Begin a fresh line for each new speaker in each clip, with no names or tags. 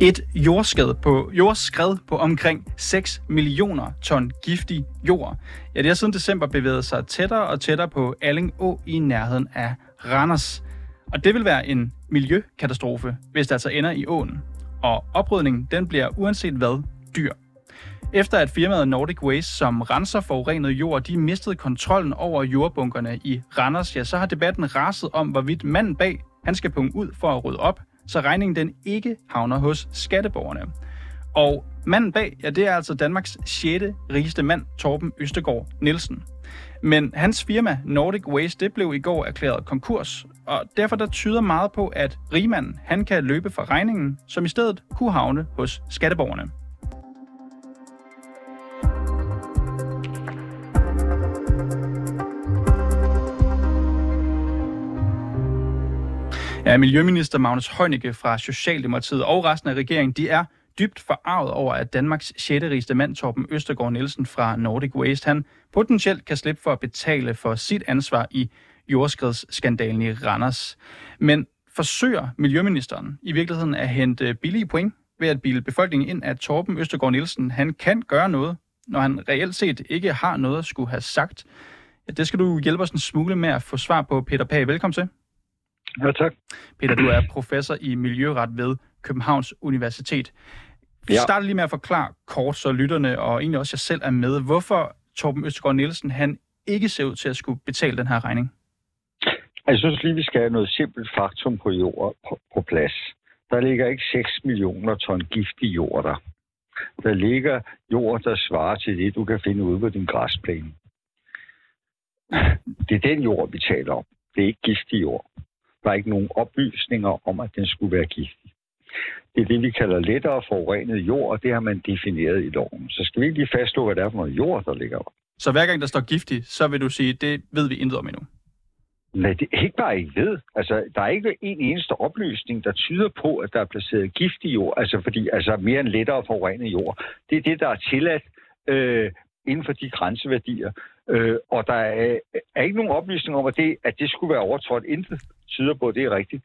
Et jordskred på, jordskred på omkring 6 millioner ton giftig jord. Ja, det har siden december bevæget sig tættere og tættere på Alling Å i nærheden af Randers. Og det vil være en miljøkatastrofe, hvis det altså ender i åen. Og oprydningen, den bliver uanset hvad dyr. Efter at firmaet Nordic Waste, som renser forurenet jord, de mistede kontrollen over jordbunkerne i Randers, ja, så har debatten raset om, hvorvidt manden bag, han skal punge ud for at rydde op, så regningen den ikke havner hos skatteborgerne. Og manden bag, ja, det er altså Danmarks 6. rigeste mand, Torben Østegård Nielsen. Men hans firma Nordic Waste, det blev i går erklæret konkurs, og derfor der tyder meget på, at rigmanden, han kan løbe fra regningen, som i stedet kunne havne hos skatteborgerne. Ja, Miljøminister Magnus Heunicke fra Socialdemokratiet og resten af regeringen, de er dybt forarvet over, at Danmarks 6. rigeste mand, Torben Østergaard Nielsen fra Nordic Waste, han potentielt kan slippe for at betale for sit ansvar i jordskredsskandalen i Randers. Men forsøger Miljøministeren i virkeligheden at hente billige point ved at bilde befolkningen ind, at Torben Østergaard Nielsen han kan gøre noget, når han reelt set ikke har noget at skulle have sagt. Ja, det skal du hjælpe os en smule med at få svar på, Peter Pag. Velkommen til.
Ja, tak.
Peter, du er professor i miljøret ved Københavns Universitet. Vi ja. starter lige med at forklare kort, så lytterne og egentlig også jeg selv er med, hvorfor Torben Østergaard Nielsen han ikke ser ud til at skulle betale den her regning.
Jeg synes lige, vi skal have noget simpelt faktum på jord på, på plads. Der ligger ikke 6 millioner ton giftig jord der. Der ligger jord, der svarer til det, du kan finde ude på din græsplæne. Det er den jord, vi taler om. Det er ikke giftig jord. Der er ikke nogen oplysninger om, at den skulle være giftig. Det er det, vi kalder lettere forurenet jord, og det har man defineret i loven. Så skal vi ikke lige fastslå, hvad det er for noget jord, der ligger op.
Så hver gang der står giftig, så vil du sige, det ved vi intet om endnu?
Nej, det er ikke bare ikke ved. Altså, der er ikke en eneste oplysning, der tyder på, at der er placeret gift i jord, altså fordi altså mere end lettere forurenet jord. Det er det, der er tilladt øh, inden for de grænseværdier. Øh, og der er, er ikke nogen oplysning om, at det, at det skulle være overtrådt. Intet tyder på, at det er rigtigt.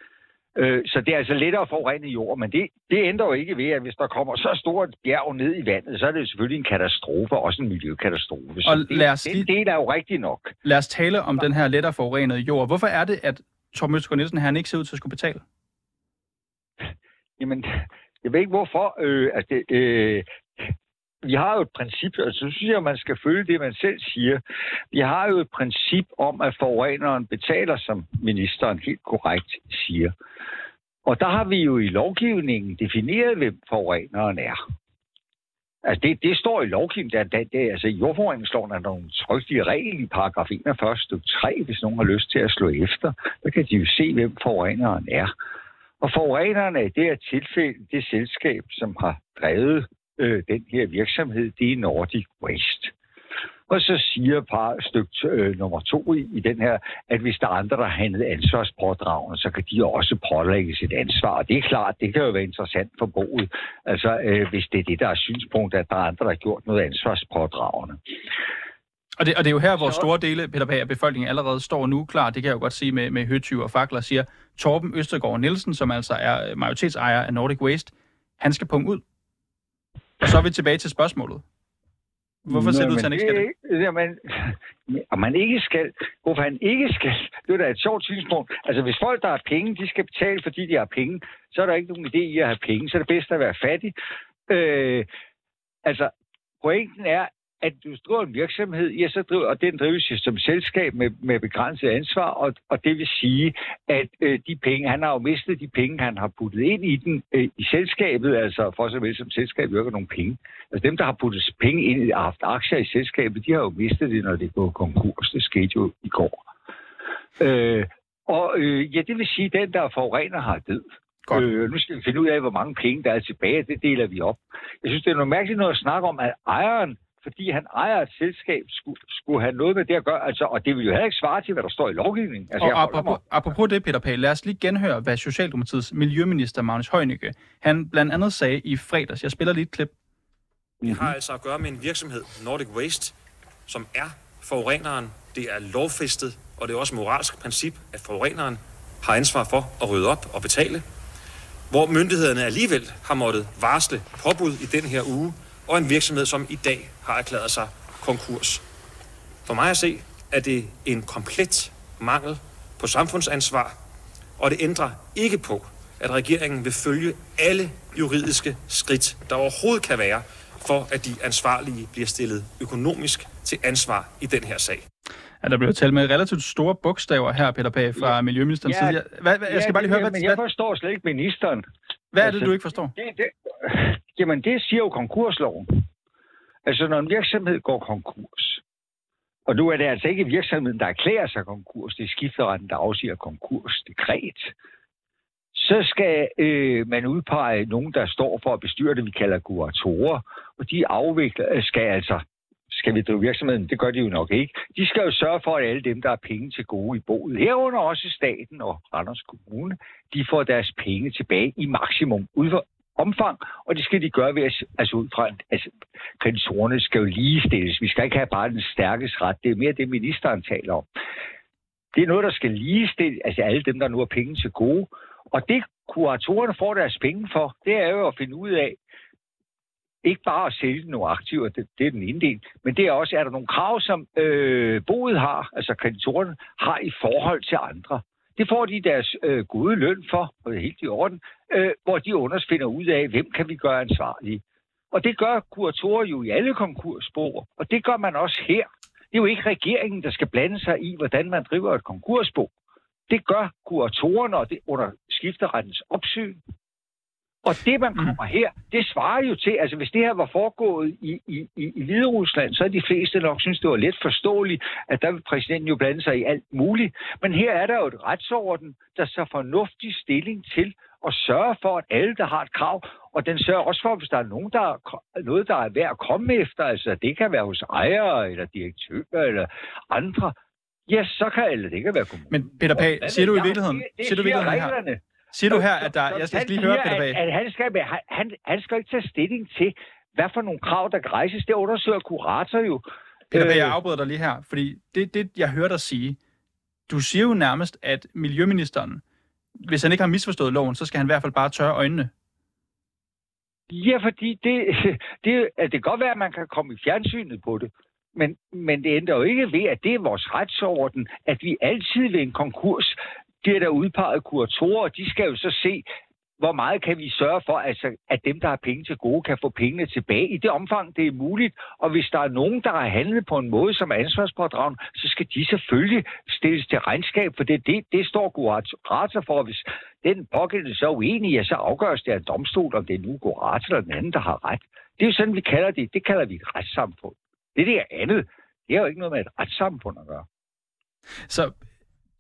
Øh, så det er altså lettere forurene jord, men det, det ændrer jo ikke ved, at hvis der kommer så stort et bjerg ned i vandet, så er det selvfølgelig en katastrofe, også en miljøkatastrofe. Så
og lad os
den del er jo rigtig nok.
Lad os tale om den her lettere forurenede jord. Hvorfor er det, at Torben Østergaard Nielsen han ikke ser ud til at skulle betale?
Jamen, jeg ved ikke hvorfor. Øh, altså det, øh, vi har jo et princip, og så synes jeg, at man skal følge det, man selv siger. Vi har jo et princip om, at forureneren betaler, som ministeren helt korrekt siger. Og der har vi jo i lovgivningen defineret, hvem forureneren er. Altså det, det står i lovgivningen, der, der, der, altså i jordforureningsloven er der nogle trygtige regler i paragraf 41 stykke 3, hvis nogen har lyst til at slå efter. Der kan de jo se, hvem forureneren er. Og forureneren er i det her tilfælde det selskab, som har drevet øh, den her virksomhed, det er Nordic Waste. Og så siger par stykke øh, nummer to i, i den her, at hvis der er andre, der har handlet ansvarspådragende, så kan de også pålægge sit ansvar. Og det er klart, det kan jo være interessant for boet, altså øh, hvis det er det, der er synspunkt, at der er andre, der har gjort noget ansvarspådragende.
Og det, og det er jo her, hvor store dele Peter Pag, af befolkningen allerede står nu klar. Det kan jeg jo godt sige med, med høtyv og fakler, siger Torben Østergaard Nielsen, som altså er majoritetsejer af Nordic Waste, han skal punge ud. Og så er vi tilbage til spørgsmålet. Hvorfor ser du at han ikke skal det?
Jamen, og man ikke skal. Hvorfor han ikke skal? Det er da et sjovt synspunkt. Altså, hvis folk, der har penge, de skal betale, fordi de har penge, så er der ikke nogen idé i at have penge. Så er det bedst at være fattig. Øh, altså, pointen er, at du driver en virksomhed, ja, så driver, og den drives som selskab med, med begrænset ansvar, og, og det vil sige, at øh, de penge, han har jo mistet de penge, han har puttet ind i den øh, i selskabet, altså for så vel som selskab virker nogle penge. Altså dem, der har puttet penge ind og haft aktier i selskabet, de har jo mistet det, når det går konkurs. Det skete jo i går. Øh, og øh, ja, det vil sige, at den, der forurener, har død. Godt. Øh, nu skal vi finde ud af, hvor mange penge der er tilbage. Det deler vi op. Jeg synes, det er noget mærkeligt noget at snakke om, at ejeren fordi han ejer et selskab, skulle, skulle have noget med det at gøre. Altså, og det vil jo heller ikke svare til, hvad der står i lovgivningen. Altså,
og apropos, apropos det, Peter Pagel, lad os lige genhøre, hvad Socialdemokratiets miljøminister Magnus Heunicke, han blandt andet sagde i fredags. Jeg spiller lige et klip.
Vi har altså at gøre med en virksomhed, Nordic Waste, som er forureneren. Det er lovfæstet, og det er også et moralsk princip, at forureneren har ansvar for at rydde op og betale. hvor myndighederne alligevel har måttet varsle påbud i den her uge, og en virksomhed, som i dag har erklæret sig konkurs. For mig at se, er det en komplet mangel på samfundsansvar, og det ændrer ikke på, at regeringen vil følge alle juridiske skridt, der overhovedet kan være, for at de ansvarlige bliver stillet økonomisk til ansvar i den her sag.
Ja, der blev talt med relativt store bogstaver her, Peter Pag, fra ja. Miljøministerens ja, side. Hvad, hvad, jeg skal
ja,
bare lige høre, hvad...
Men jeg forstår slet ikke ministeren.
Hvad er det, altså, du ikke forstår?
Det, det, jamen, det siger jo konkursloven. Altså, når en virksomhed går konkurs, og nu er det altså ikke virksomheden, der erklærer sig konkurs, det er skifteretten, der afsiger konkursdekret, så skal øh, man udpege nogen, der står for at bestyre det, vi kalder kuratorer, og de afvikler, øh, skal altså skal vi drive virksomheden? Det gør de jo nok ikke. De skal jo sørge for, at alle dem, der har penge til gode i boet, herunder også staten og Randers Kommune, de får deres penge tilbage i maksimum omfang, og det skal de gøre ved at, altså ud fra, altså kreditorerne skal jo ligestilles. Vi skal ikke have bare den stærkes ret. Det er mere det, ministeren taler om. Det er noget, der skal ligestilles, altså alle dem, der nu har penge til gode. Og det, kuratorerne får deres penge for, det er jo at finde ud af, ikke bare at sælge nogle aktiver, det, det er den ene del, men det er også, er der nogle krav, som øh, boet har, altså kreditorerne, har i forhold til andre. Det får de deres øh, gode løn for, og det er helt i orden, øh, hvor de underfinder ud af, hvem kan vi gøre ansvarlige. Og det gør kuratorer jo i alle konkursspor, og det gør man også her. Det er jo ikke regeringen, der skal blande sig i, hvordan man driver et konkursbo. Det gør kuratorerne og det under skifterettens opsyn. Og det, man mm. kommer her, det svarer jo til, altså hvis det her var foregået i, i, i, i Hvide Rusland, så er de fleste nok synes, det var let forståeligt, at der vil præsidenten jo blande sig i alt muligt. Men her er der jo et retsorden, der så fornuftig stilling til at sørge for, at alle, der har et krav, og den sørger også for, hvis der er nogen, der er, noget, der er værd at komme efter, altså det kan være hos ejere, eller direktører, eller andre, ja, så kan, eller det kan være kommunen.
Men Peter Pag, siger du i virkeligheden, det, det siger du i virkeligheden her, Siger du her, at der... Jeg skal lige høre, Peter Bag.
At, at han, skal, han, han skal ikke tage stilling til, hvad for nogle krav, der rejses. Det undersøger kurator jo.
Peter Bag, jeg øh, afbryder dig lige her, fordi det, det, jeg hørte dig sige, du siger jo nærmest, at Miljøministeren, hvis han ikke har misforstået loven, så skal han i hvert fald bare tørre øjnene.
Ja, fordi det, det, det kan godt være, at man kan komme i fjernsynet på det, men, men det ændrer jo ikke ved, at det er vores retsorden, at vi altid ved en konkurs bliver der udpeget kuratorer, og de skal jo så se, hvor meget kan vi sørge for, altså, at dem, der har penge til gode, kan få pengene tilbage i det omfang, det er muligt. Og hvis der er nogen, der har handlet på en måde, som er ansvarspådragende, så skal de selvfølgelig stilles til regnskab, for det, det, det står kurator for. Hvis den pågældende så er uenig, ja, så afgøres det af en domstol, om det er nu kurator eller den anden, der har ret. Det er jo sådan, vi kalder det. Det kalder vi et retssamfund. Det der andet, det har jo ikke noget med et retssamfund at gøre.
Så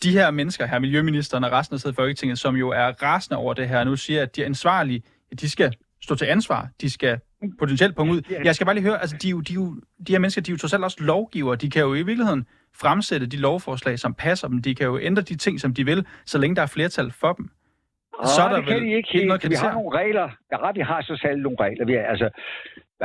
de her mennesker her, miljøministeren og resten af Folketinget, som jo er rasende over det her, nu siger, at de er ansvarlige, at de skal stå til ansvar, de skal potentielt punkt ud. Jeg skal bare lige høre, altså de, de, de her mennesker, de er jo trods alt også lovgiver, de kan jo i virkeligheden fremsætte de lovforslag, som passer dem, de kan jo ændre de ting, som de vil, så længe der er flertal for dem.
Så er der det kan vel de ikke helt. Noget, vi har nogle regler. Ja, vi har så selv nogle regler. Vi er, altså,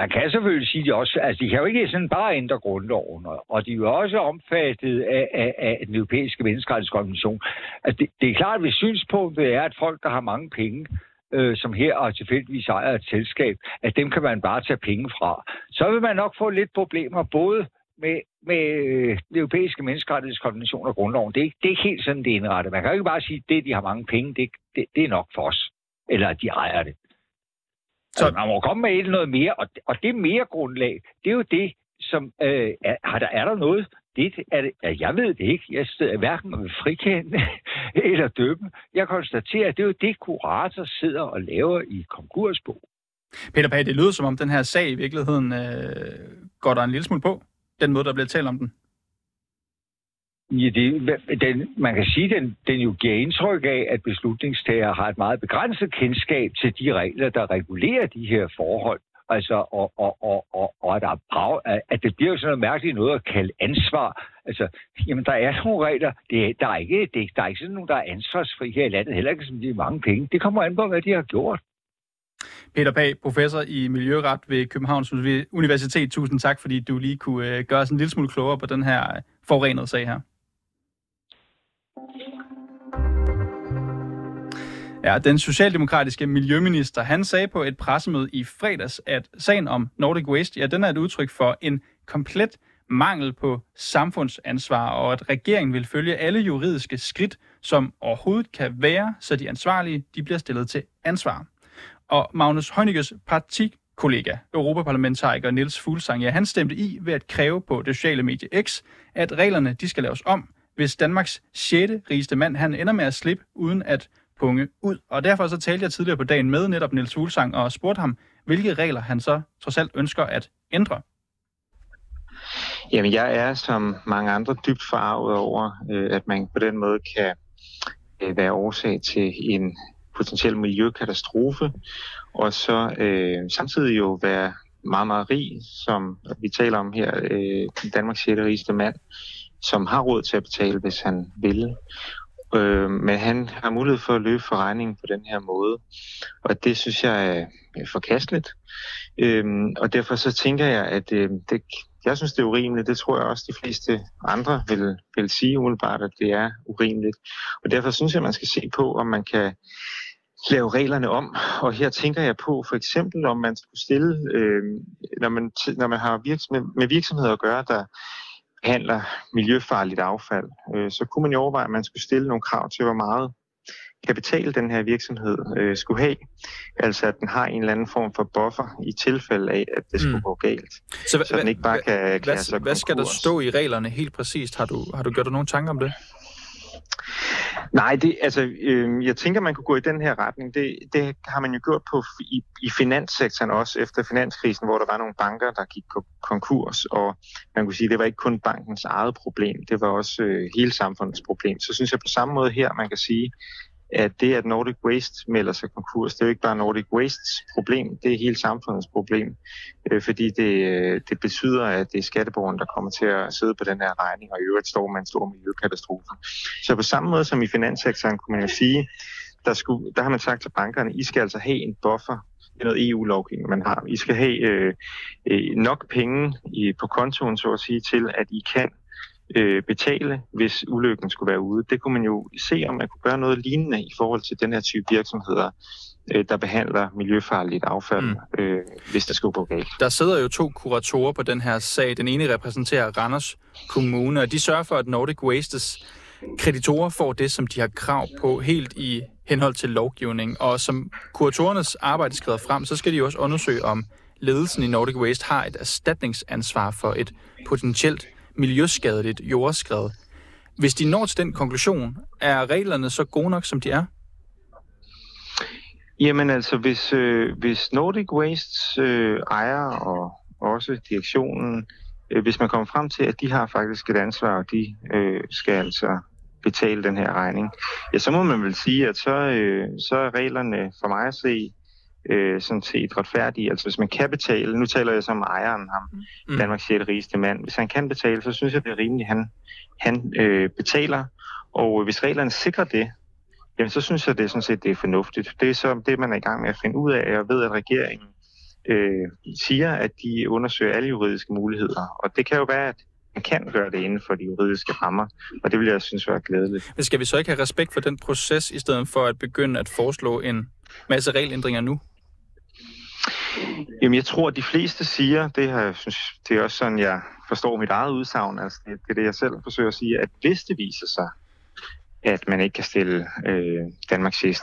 man kan selvfølgelig sige, at de, også, altså, de kan jo ikke sådan bare ændre grundloven, og de er jo også omfattet af, af, af den europæiske menneskerettighedskonvention. Altså, det, det er klart, at hvis synspunktet er, at folk, der har mange penge, øh, som her og tilfældigvis ejer et selskab, at dem kan man bare tage penge fra. Så vil man nok få lidt problemer, både med, med øh, den europæiske menneskerettighedskonvention og grundloven. Det er, det er ikke helt sådan, det er indrettet. Man kan jo ikke bare sige, at det, de har mange penge, det, det, det er nok for os. Eller at de ejer det. Så altså, man må komme med et noget mere, og, og det mere grundlag, det er jo det, som øh, er, er, der, er der noget, det er det, ja, jeg ved det ikke. Jeg sidder hverken med frikende eller dømme. Jeg konstaterer, at det er jo det, kurator sidder og laver i konkursbo.
Peter Pag, det lyder som om den her sag i virkeligheden øh, går der en lille smule på, den måde, der bliver talt om den.
Ja, det, den, man kan sige, at den, den jo giver indtryk af, at beslutningstager har et meget begrænset kendskab til de regler, der regulerer de her forhold. Altså, og, og, og, og, og at, der er, at det bliver jo sådan noget mærkeligt noget at kalde ansvar. Altså, jamen, der er nogle regler. Det, der, er ikke, det, der er ikke sådan nogen, der er ansvarsfri her i landet. Heller ikke som de mange penge. Det kommer an på, hvad de har gjort.
Peter Pag, professor i Miljøret ved Københavns Universitet. Tusind tak, fordi du lige kunne øh, gøre os en lille smule klogere på den her øh, forurenede sag her. Ja, den socialdemokratiske miljøminister, han sagde på et pressemøde i fredags, at sagen om Nordic Waste, ja, den er et udtryk for en komplet mangel på samfundsansvar, og at regeringen vil følge alle juridiske skridt, som overhovedet kan være, så de ansvarlige de bliver stillet til ansvar. Og Magnus Heunickes partikollega, Europaparlamentariker Niels Fuglsang, ja, han stemte i ved at kræve på det sociale medie X, at reglerne de skal laves om, hvis Danmarks 6. rigeste mand han ender med at slippe uden at punge ud. Og derfor så talte jeg tidligere på dagen med netop Niels Fuglsang og spurgte ham, hvilke regler han så trods alt ønsker at ændre.
Jamen, jeg er som mange andre dybt farvet over, øh, at man på den måde kan øh, være årsag til en potentiel miljøkatastrofe, og så øh, samtidig jo være meget, meget rig, som vi taler om her, øh, Danmarks 6. rigeste mand, som har råd til at betale, hvis han vil. Øh, men han har mulighed for at løbe for regningen på den her måde. Og det synes jeg er forkasteligt. Øh, og derfor så tænker jeg, at øh, det, jeg synes, det er urimeligt. Det tror jeg også, de fleste andre vil, vil sige umiddelbart, at det er urimeligt. Og derfor synes jeg, man skal se på, om man kan lave reglerne om. Og her tænker jeg på for eksempel, om man skulle stille, øh, når, man, når man har virksomhed, med virksomheder at gøre, der behandler miljøfarligt affald, øh, så kunne man jo overveje, at man skulle stille nogle krav til, hvor meget kapital den her virksomhed øh, skulle have. Altså at den har en eller anden form for buffer i tilfælde af, at det skulle mm. gå galt. Så, så den ikke bare kan klare
hvad,
sig
Hvad skal der stå i reglerne helt præcist? Har du, har du gjort dig nogle tanker om det?
Nej, det, altså, øh, jeg tænker, man kunne gå i den her retning. Det, det har man jo gjort på i, i finanssektoren også efter finanskrisen, hvor der var nogle banker, der gik konkurs, og man kunne sige, at det var ikke kun bankens eget problem, det var også øh, hele samfundets problem. Så synes jeg på samme måde her, man kan sige, at det, at Nordic Waste melder sig konkurs, det er jo ikke bare Nordic Wastes problem, det er hele samfundets problem, øh, fordi det, øh, det betyder, at det er skatteborgerne, der kommer til at sidde på den her regning, og i øvrigt står med en stor miljøkatastrofe. Så på samme måde som i finanssektoren, kunne man jo sige, der, skulle, der har man sagt til bankerne, I skal altså have en buffer det er noget EU-lovgivning, man har. I skal have øh, øh, nok penge i, på kontoen, så at sige, til at I kan øh, betale, hvis ulykken skulle være ude. Det kunne man jo se, om man kunne gøre noget lignende i forhold til den her type virksomheder, øh, der behandler miljøfarligt affald, mm. øh, hvis det skulle gå galt.
Der sidder jo to kuratorer på den her sag. Den ene repræsenterer Randers Kommune, og de sørger for, at Nordic Wastes kreditorer får det, som de har krav på, helt i henhold til lovgivning. Og som kuratorernes arbejde skriver frem, så skal de jo også undersøge, om ledelsen i Nordic Waste har et erstatningsansvar for et potentielt miljøskadeligt jordskred. Hvis de når til den konklusion, er reglerne så gode nok, som de er?
Jamen altså, hvis, øh, hvis Nordic Waste øh, ejer og også direktionen, øh, hvis man kommer frem til, at de har faktisk et ansvar, og de øh, skal altså betale den her regning, ja, så må man vel sige, at så, øh, så er reglerne for mig at se øh, sådan set retfærdige. Altså hvis man kan betale, nu taler jeg som ejeren, ham, mm. Danmarks 6. rigeste mand, hvis han kan betale, så synes jeg, det er rimeligt, at han, han øh, betaler. Og hvis reglerne sikrer det, jamen så synes jeg, det er sådan set det er fornuftigt. Det er så det, man er i gang med at finde ud af. Jeg ved, at regeringen øh, siger, at de undersøger alle juridiske muligheder. Og det kan jo være, at man kan gøre det inden for de juridiske rammer, og det vil jeg synes være glædeligt.
Men skal vi så ikke have respekt for den proces, i stedet for at begynde at foreslå en masse regelændringer nu?
Jamen, jeg tror, at de fleste siger, det, her, synes, det er også sådan, jeg forstår mit eget udsagn, altså det, det er det, jeg selv forsøger at sige, at hvis det viser sig, at man ikke kan stille øh, Danmarks 6.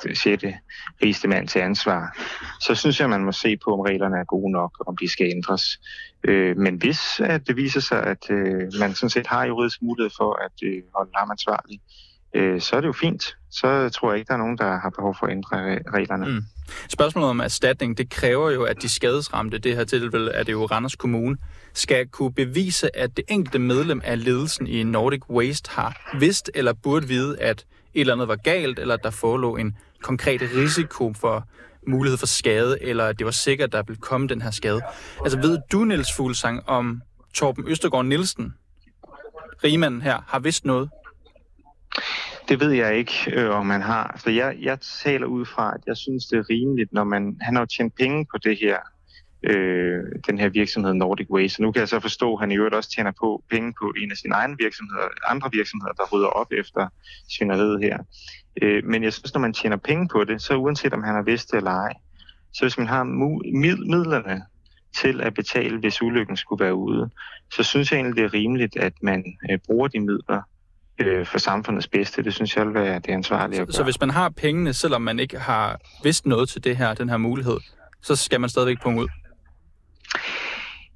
rigeste mand til ansvar, så synes jeg, man må se på, om reglerne er gode nok, om de skal ændres. Øh, men hvis at det viser sig, at øh, man sådan set har juridisk mulighed for at øh, holde ham ansvarlig, øh, Øh, så er det jo fint. Så tror jeg ikke, der er nogen, der har behov for at ændre reglerne. Mm.
Spørgsmålet om erstatning, det kræver jo, at de skadesramte, det her tilfælde er det jo Randers Kommune, skal kunne bevise, at det enkelte medlem af ledelsen i Nordic Waste har vidst eller burde vide, at et eller andet var galt, eller at der forelå en konkret risiko for mulighed for skade, eller at det var sikkert, at der ville komme den her skade. Altså ved du, Niels Fuglsang, om Torben Østergaard Nielsen, rigmanden her, har vidst noget?
Det ved jeg ikke, øh, om man har. Så jeg, jeg taler ud fra, at jeg synes, det er rimeligt, når man... Han har jo tjent penge på det her øh, den her virksomhed Nordic Way. Så nu kan jeg så forstå, at han i øvrigt også tjener på penge på en af sine egne virksomheder, andre virksomheder, der rydder op efter svineriet her. Øh, men jeg synes, når man tjener penge på det, så uanset om han har vidst det eller ej, så hvis man har midlerne til at betale, hvis ulykken skulle være ude, så synes jeg egentlig, det er rimeligt, at man øh, bruger de midler øh, for samfundets bedste. Det synes jeg vil være det ansvarlige
at gøre. Så hvis man har pengene, selvom man ikke har vidst noget til det her, den her mulighed, så skal man stadigvæk punge ud?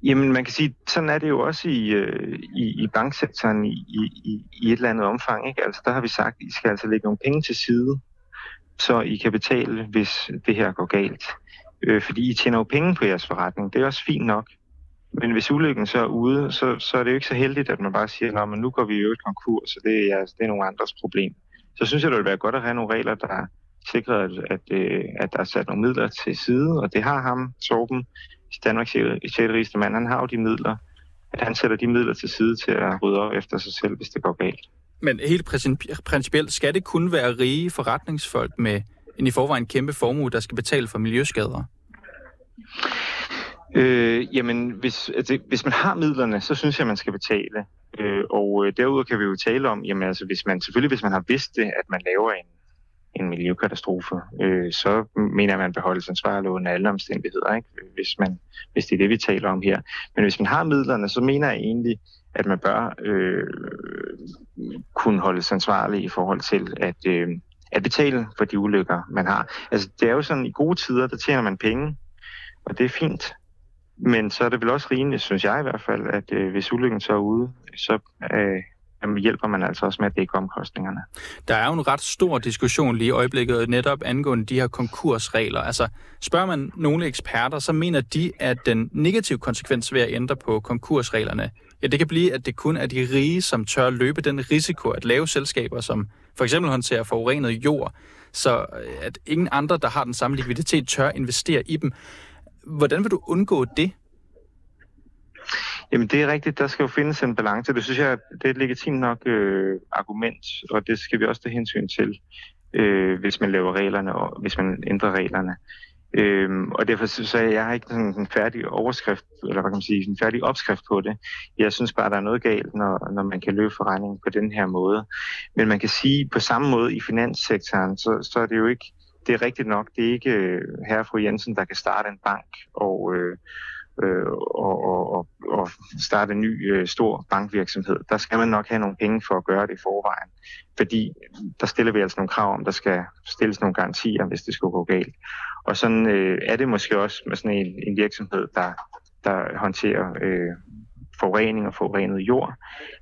Jamen, man kan sige, sådan er det jo også i, øh, i, i banksektoren i, i, i et eller andet omfang. Ikke? Altså, der har vi sagt, at I skal altså lægge nogle penge til side, så I kan betale, hvis det her går galt. Øh, fordi I tjener jo penge på jeres forretning. Det er også fint nok. Men hvis ulykken så er ude, så, så er det jo ikke så heldigt, at man bare siger, at nu går vi i øvrigt konkurs, så det er, altså, det er nogle andres problem. Så synes jeg, det ville være godt at have nogle regler, der sikrer, at, at, øh, at der er sat nogle midler til side, og det har ham, Torben, Danmarks 6. mand, han har jo de midler, at han sætter de midler til side til at rydde op efter sig selv, hvis det går galt.
Men helt principielt, skal det kun være rige forretningsfolk med en i forvejen kæmpe formue, der skal betale for miljøskader?
Øh, jamen, hvis, altså, hvis man har midlerne, så synes jeg, man skal betale. Øh, og øh, derudover kan vi jo tale om, jamen altså, hvis man, selvfølgelig hvis man har vidst det, at man laver en, en miljøkatastrofe, øh, så mener jeg, at man beholder ansvarlig under alle omstændigheder, ikke? Hvis, man, hvis det er det, vi taler om her. Men hvis man har midlerne, så mener jeg egentlig, at man bør øh, kunne holdes ansvarlig i forhold til at, øh, at betale for de ulykker, man har. Altså, det er jo sådan, i gode tider, der tjener man penge, og det er fint. Men så er det vel også rimeligt, synes jeg i hvert fald, at øh, hvis ulykken så er ude, så øh, jamen, hjælper man altså også med at dække omkostningerne.
Der er jo en ret stor diskussion lige i øjeblikket netop angående de her konkursregler. Altså spørger man nogle eksperter, så mener de, at den negative konsekvens ved at ændre på konkursreglerne, ja, det kan blive, at det kun er de rige, som tør løbe den risiko at lave selskaber, som for eksempel håndterer forurenet jord, så øh, at ingen andre, der har den samme likviditet, tør investere i dem. Hvordan vil du undgå det?
Jamen det er rigtigt, der skal jo findes en balance. Det synes jeg, det er et legitimt nok øh, argument, og det skal vi også tage hensyn til, øh, hvis man laver reglerne og hvis man ændrer reglerne. Øhm, og derfor så jeg, jeg har ikke sådan en færdig overskrift, eller hvad kan man sige, en færdig opskrift på det. Jeg synes bare, der er noget galt, når, når man kan løbe forregningen på den her måde. Men man kan sige, på samme måde i finanssektoren, så, så er det jo ikke, det er rigtigt nok, det er ikke øh, herre og fru Jensen, der kan starte en bank og, øh, øh, og, og, og starte en ny øh, stor bankvirksomhed. Der skal man nok have nogle penge for at gøre det i forvejen. Fordi der stiller vi altså nogle krav om, der skal stilles nogle garantier, hvis det skulle gå galt. Og sådan øh, er det måske også med sådan en, en virksomhed, der, der håndterer øh, forurening og forurenet jord,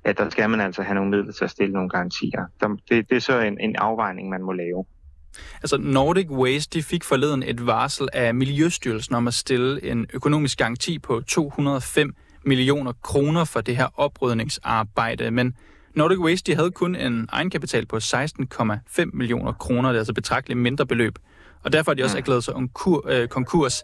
at der skal man altså have nogle midler til at stille nogle garantier. Der, det, det er så en, en afvejning, man må lave.
Altså Nordic Waste de fik forleden et varsel af Miljøstyrelsen om at stille en økonomisk garanti på 205 millioner kroner for det her oprydningsarbejde, men Nordic Waste de havde kun en egenkapital på 16,5 millioner kroner, det er altså betragteligt mindre beløb, og derfor har de også erklæret sig øh, konkurs.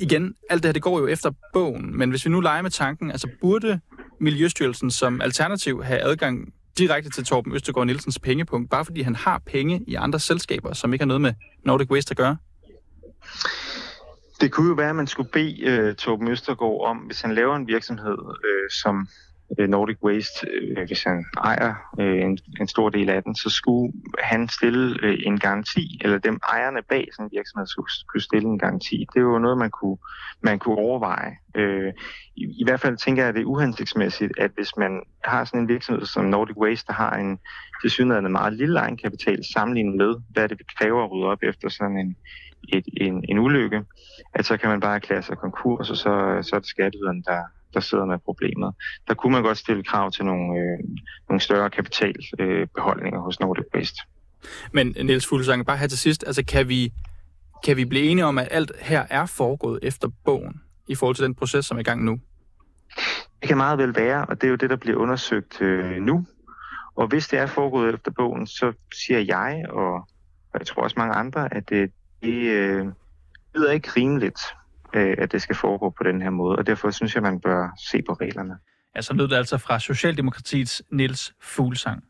Igen, alt det her det går jo efter bogen, men hvis vi nu leger med tanken, altså burde Miljøstyrelsen som alternativ have adgang direkte til Torben Østergaard Nielsens pengepunkt, bare fordi han har penge i andre selskaber, som ikke har noget med Nordic Waste at gøre?
Det kunne jo være, at man skulle bede uh, Torben Østergaard om, hvis han laver en virksomhed, uh, som Øh, Nordic Waste, øh, hvis han ejer øh, en, en stor del af den, så skulle han stille øh, en garanti, eller dem ejerne bag sådan en virksomhed skulle, skulle stille en garanti. Det var noget, man kunne, man kunne overveje. Øh, i, I hvert fald tænker jeg, at det er uhensigtsmæssigt, at hvis man har sådan en virksomhed som Nordic Waste, der har en tilsyneladende meget lille egenkapital sammenlignet med, hvad det kræver at rydde op efter sådan en, et, en, en ulykke, at så kan man bare erklære sig konkurs, og så, så er det skatteyderen, der, der sidder med problemet. Der kunne man godt stille krav til nogle, øh, nogle større kapitalbeholdninger øh, hos Nordic Waste.
Men Niels Fuglsang, bare her til sidst, altså kan vi, kan vi blive enige om, at alt her er foregået efter bogen i forhold til den proces, som er i gang nu?
Det kan meget vel være, og det er jo det, der bliver undersøgt øh, nu. Og hvis det er foregået efter bogen, så siger jeg, og, jeg tror også mange andre, at det, det øh, lyder ikke rimeligt øh, Øh, at det skal foregå på den her måde, og derfor synes jeg, man bør se på reglerne.
Ja, så lød det altså fra Socialdemokratiets Niels Fuglsang.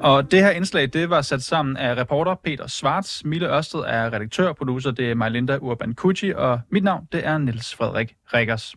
Og det her indslag, det var sat sammen af reporter Peter Svarts. Mille Ørsted er redaktør og producer. Det er Majlinda Urban Kucci, og mit navn, det er Niels Frederik Rikkers.